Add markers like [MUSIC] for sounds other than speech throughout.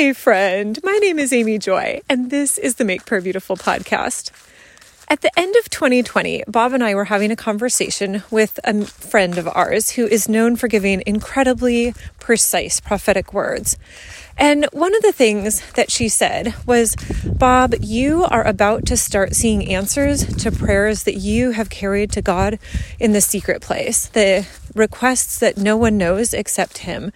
Hi, friend. My name is Amy Joy, and this is the Make Prayer Beautiful podcast. At the end of 2020, Bob and I were having a conversation with a friend of ours who is known for giving incredibly precise prophetic words. And one of the things that she said was, Bob, you are about to start seeing answers to prayers that you have carried to God in the secret place, the requests that no one knows except Him.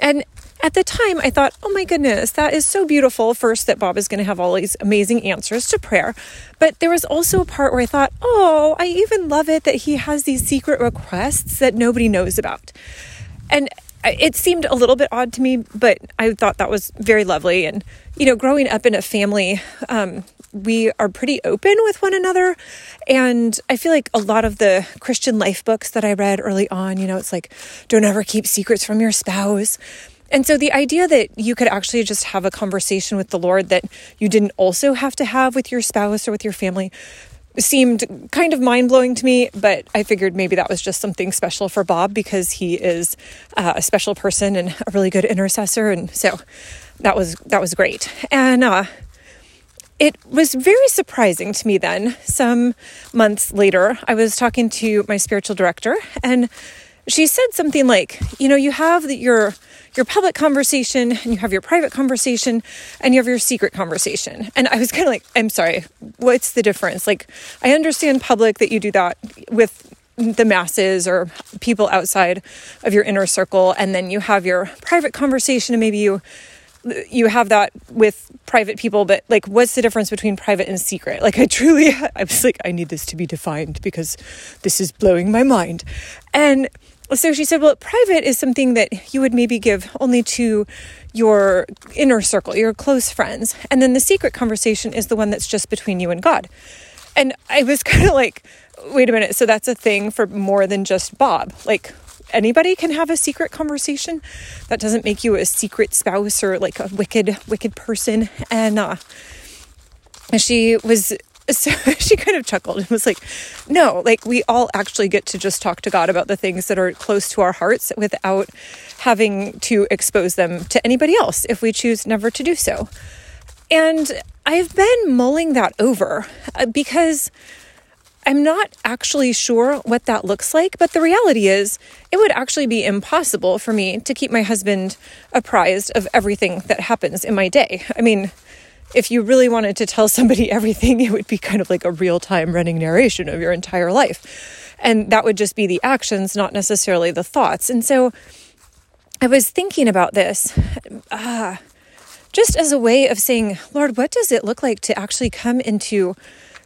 And at the time, I thought, oh my goodness, that is so beautiful. First, that Bob is going to have all these amazing answers to prayer. But there was also a part where I thought, oh, I even love it that he has these secret requests that nobody knows about. And it seemed a little bit odd to me, but I thought that was very lovely. And, you know, growing up in a family, um, we are pretty open with one another. And I feel like a lot of the Christian life books that I read early on, you know, it's like, don't ever keep secrets from your spouse. And so the idea that you could actually just have a conversation with the Lord that you didn't also have to have with your spouse or with your family seemed kind of mind blowing to me, but I figured maybe that was just something special for Bob because he is uh, a special person and a really good intercessor, and so that was that was great. And uh, it was very surprising to me. Then some months later, I was talking to my spiritual director, and she said something like, "You know, you have the, your." your public conversation and you have your private conversation and you have your secret conversation. And I was kind of like, I'm sorry, what's the difference? Like, I understand public that you do that with the masses or people outside of your inner circle and then you have your private conversation and maybe you you have that with private people but like what's the difference between private and secret like i truly [LAUGHS] i was like i need this to be defined because this is blowing my mind and so she said, well, private is something that you would maybe give only to your inner circle, your close friends. And then the secret conversation is the one that's just between you and God. And I was [LAUGHS] kind of like, wait a minute. So that's a thing for more than just Bob. Like, anybody can have a secret conversation. That doesn't make you a secret spouse or like a wicked, wicked person. And, uh, she was [LAUGHS] so she kind of chuckled and was like, No, like we all actually get to just talk to God about the things that are close to our hearts without having to expose them to anybody else if we choose never to do so. And I've been mulling that over uh, because I'm not actually sure what that looks like, but the reality is it would actually be impossible for me to keep my husband apprised of everything that happens in my day. I mean, if you really wanted to tell somebody [LAUGHS] everything, it would be kind of like a real time running narration of your entire life. And that would just be the actions, not necessarily the thoughts. And so I was thinking about this uh, just as a way of saying, Lord, what does it look like to actually come into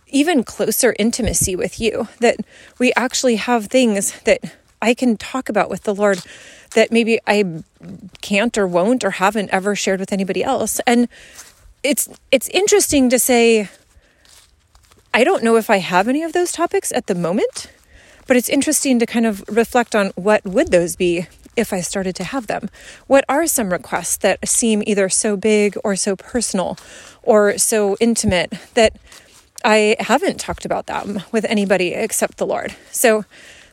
even closer intimacy with you? That we actually have things that I can talk about with the Lord that maybe I can't or won't or haven't ever shared with anybody else. And it's it's interesting to say I don't know if I have any of those topics at the moment, but it's interesting to kind of reflect on what would those be if I started to have them. What are some requests that seem either so big or so personal or so intimate that I haven't talked about them with anybody except the Lord. So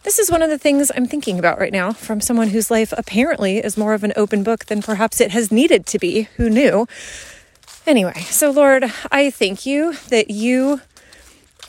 this is one of the things I'm thinking about right now from someone whose life apparently is more of an open book than perhaps it has needed to be. Who knew? Anyway, so Lord, I thank you that you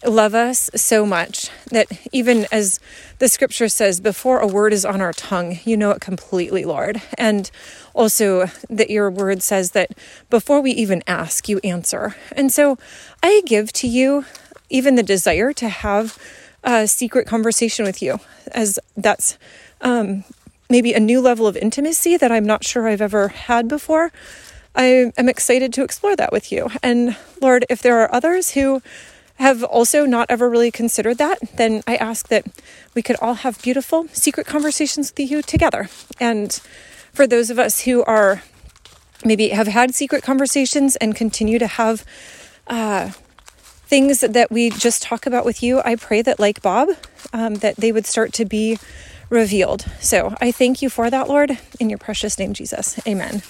love us so much that even as the scripture says, before a word is on our tongue, you know it completely, Lord. And also that your word says that before we even ask, you answer. And so I give to you even the desire to have a secret conversation with you, as that's um, maybe a new level of intimacy that I'm not sure I've ever had before. I am excited to explore that with you. And Lord, if there are others who have also not ever really considered that, then I ask that we could all have beautiful secret conversations with you together. And for those of us who are maybe have had secret conversations and continue to have uh, things that we just talk about with you, I pray that, like Bob, um, that they would start to be revealed. So I thank you for that, Lord, in your precious name, Jesus. Amen.